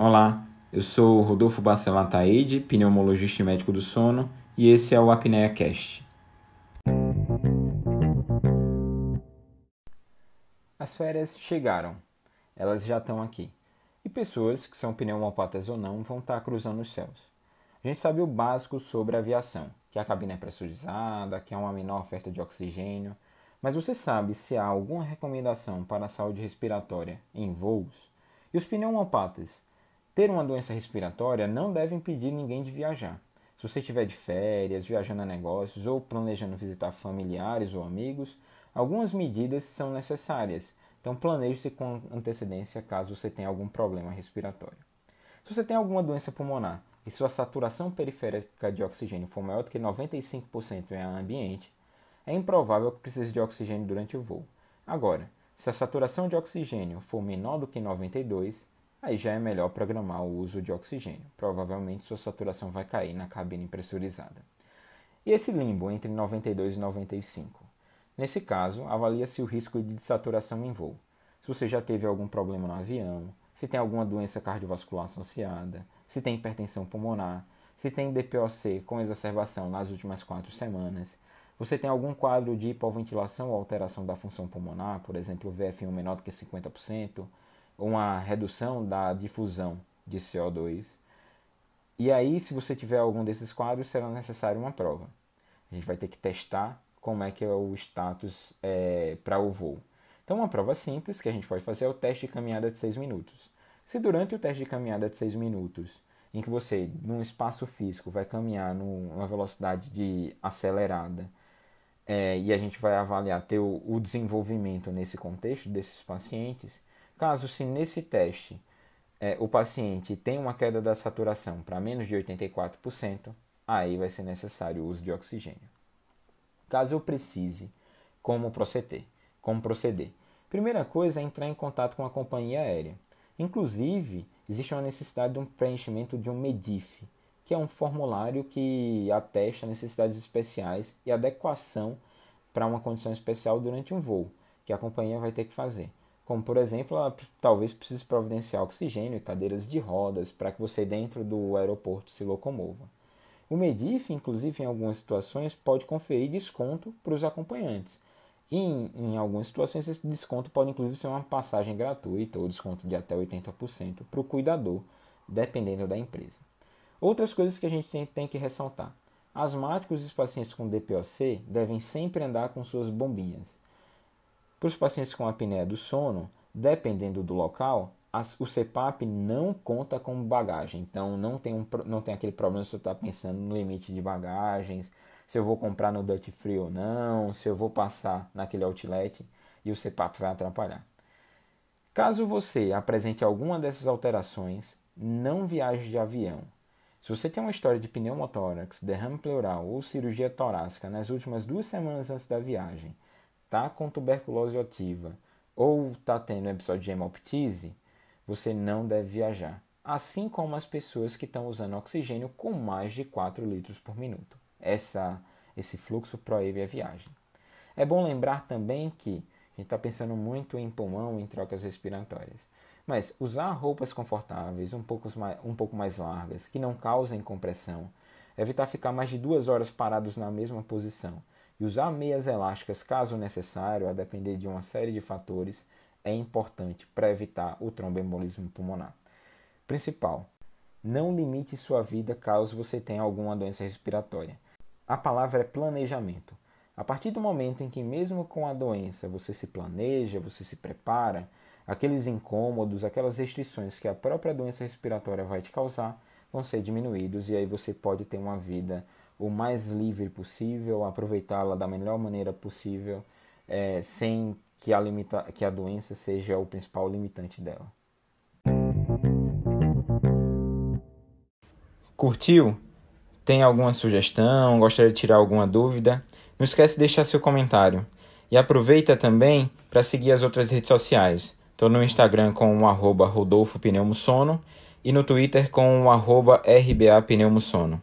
Olá, eu sou Rodolfo Bacelar Taide, pneumologista e médico do sono, e esse é o Apnea Cast. As férias chegaram, elas já estão aqui. E pessoas, que são pneumopatas ou não, vão estar cruzando os céus. A gente sabe o básico sobre a aviação, que a cabine é pressurizada, que há uma menor oferta de oxigênio, mas você sabe se há alguma recomendação para a saúde respiratória em voos? E os pneumopatas ter uma doença respiratória não deve impedir ninguém de viajar. Se você estiver de férias, viajando a negócios ou planejando visitar familiares ou amigos, algumas medidas são necessárias. Então planeje-se com antecedência caso você tenha algum problema respiratório. Se você tem alguma doença pulmonar e sua saturação periférica de oxigênio for maior do que 95% em ambiente, é improvável que precise de oxigênio durante o voo. Agora, se a saturação de oxigênio for menor do que 92, aí já é melhor programar o uso de oxigênio. Provavelmente sua saturação vai cair na cabine pressurizada. E esse limbo entre 92 e 95? Nesse caso, avalia-se o risco de saturação em voo. Se você já teve algum problema no avião, se tem alguma doença cardiovascular associada, se tem hipertensão pulmonar, se tem DPOC com exacerbação nas últimas quatro semanas, você tem algum quadro de hipoventilação ou alteração da função pulmonar, por exemplo, VF1 menor do que 50%, uma redução da difusão de CO2. E aí, se você tiver algum desses quadros, será necessário uma prova. A gente vai ter que testar como é que é o status é, para o voo. Então, uma prova simples que a gente pode fazer é o teste de caminhada de 6 minutos. Se durante o teste de caminhada de 6 minutos, em que você, num espaço físico, vai caminhar numa velocidade de acelerada, é, e a gente vai avaliar ter o, o desenvolvimento nesse contexto desses pacientes, Caso se nesse teste é, o paciente tenha uma queda da saturação para menos de 84%, aí vai ser necessário o uso de oxigênio. Caso eu precise, como proceder? Como proceder? Primeira coisa é entrar em contato com a companhia aérea. Inclusive, existe uma necessidade de um preenchimento de um MEDIF, que é um formulário que atesta necessidades especiais e adequação para uma condição especial durante um voo, que a companhia vai ter que fazer como por exemplo, ela talvez precise providenciar oxigênio e cadeiras de rodas para que você dentro do aeroporto se locomova. O Medif, inclusive em algumas situações, pode conferir desconto para os acompanhantes. E em, em algumas situações esse desconto pode inclusive ser uma passagem gratuita ou desconto de até 80% para o cuidador, dependendo da empresa. Outras coisas que a gente tem, tem que ressaltar. Asmáticos e os pacientes com DPOC devem sempre andar com suas bombinhas. Para os pacientes com apneia do sono, dependendo do local, o CPAP não conta como bagagem. Então não tem, um, não tem aquele problema se você está pensando no limite de bagagens, se eu vou comprar no duty free ou não, se eu vou passar naquele outlet e o CPAP vai atrapalhar. Caso você apresente alguma dessas alterações, não viaje de avião. Se você tem uma história de pneumotórax, derrame pleural ou cirurgia torácica nas últimas duas semanas antes da viagem, está com tuberculose ativa ou está tendo episódio de hemoptise, você não deve viajar. Assim como as pessoas que estão usando oxigênio com mais de 4 litros por minuto. Essa, esse fluxo proíbe a viagem. É bom lembrar também que a gente está pensando muito em pulmão, em trocas respiratórias. Mas usar roupas confortáveis, um pouco, mais, um pouco mais largas, que não causem compressão, evitar ficar mais de duas horas parados na mesma posição e usar meias elásticas caso necessário, a depender de uma série de fatores, é importante para evitar o tromboembolismo pulmonar. Principal, não limite sua vida caso você tenha alguma doença respiratória. A palavra é planejamento. A partir do momento em que, mesmo com a doença, você se planeja, você se prepara, aqueles incômodos, aquelas restrições que a própria doença respiratória vai te causar vão ser diminuídos e aí você pode ter uma vida o mais livre possível, aproveitá-la da melhor maneira possível, é, sem que a, limita que a doença seja o principal limitante dela. Curtiu? Tem alguma sugestão? Gostaria de tirar alguma dúvida? Não esquece de deixar seu comentário. E aproveita também para seguir as outras redes sociais. Estou no Instagram com o arroba Rodolfo Pneumosono e no Twitter com o arroba RBA Pneumosono.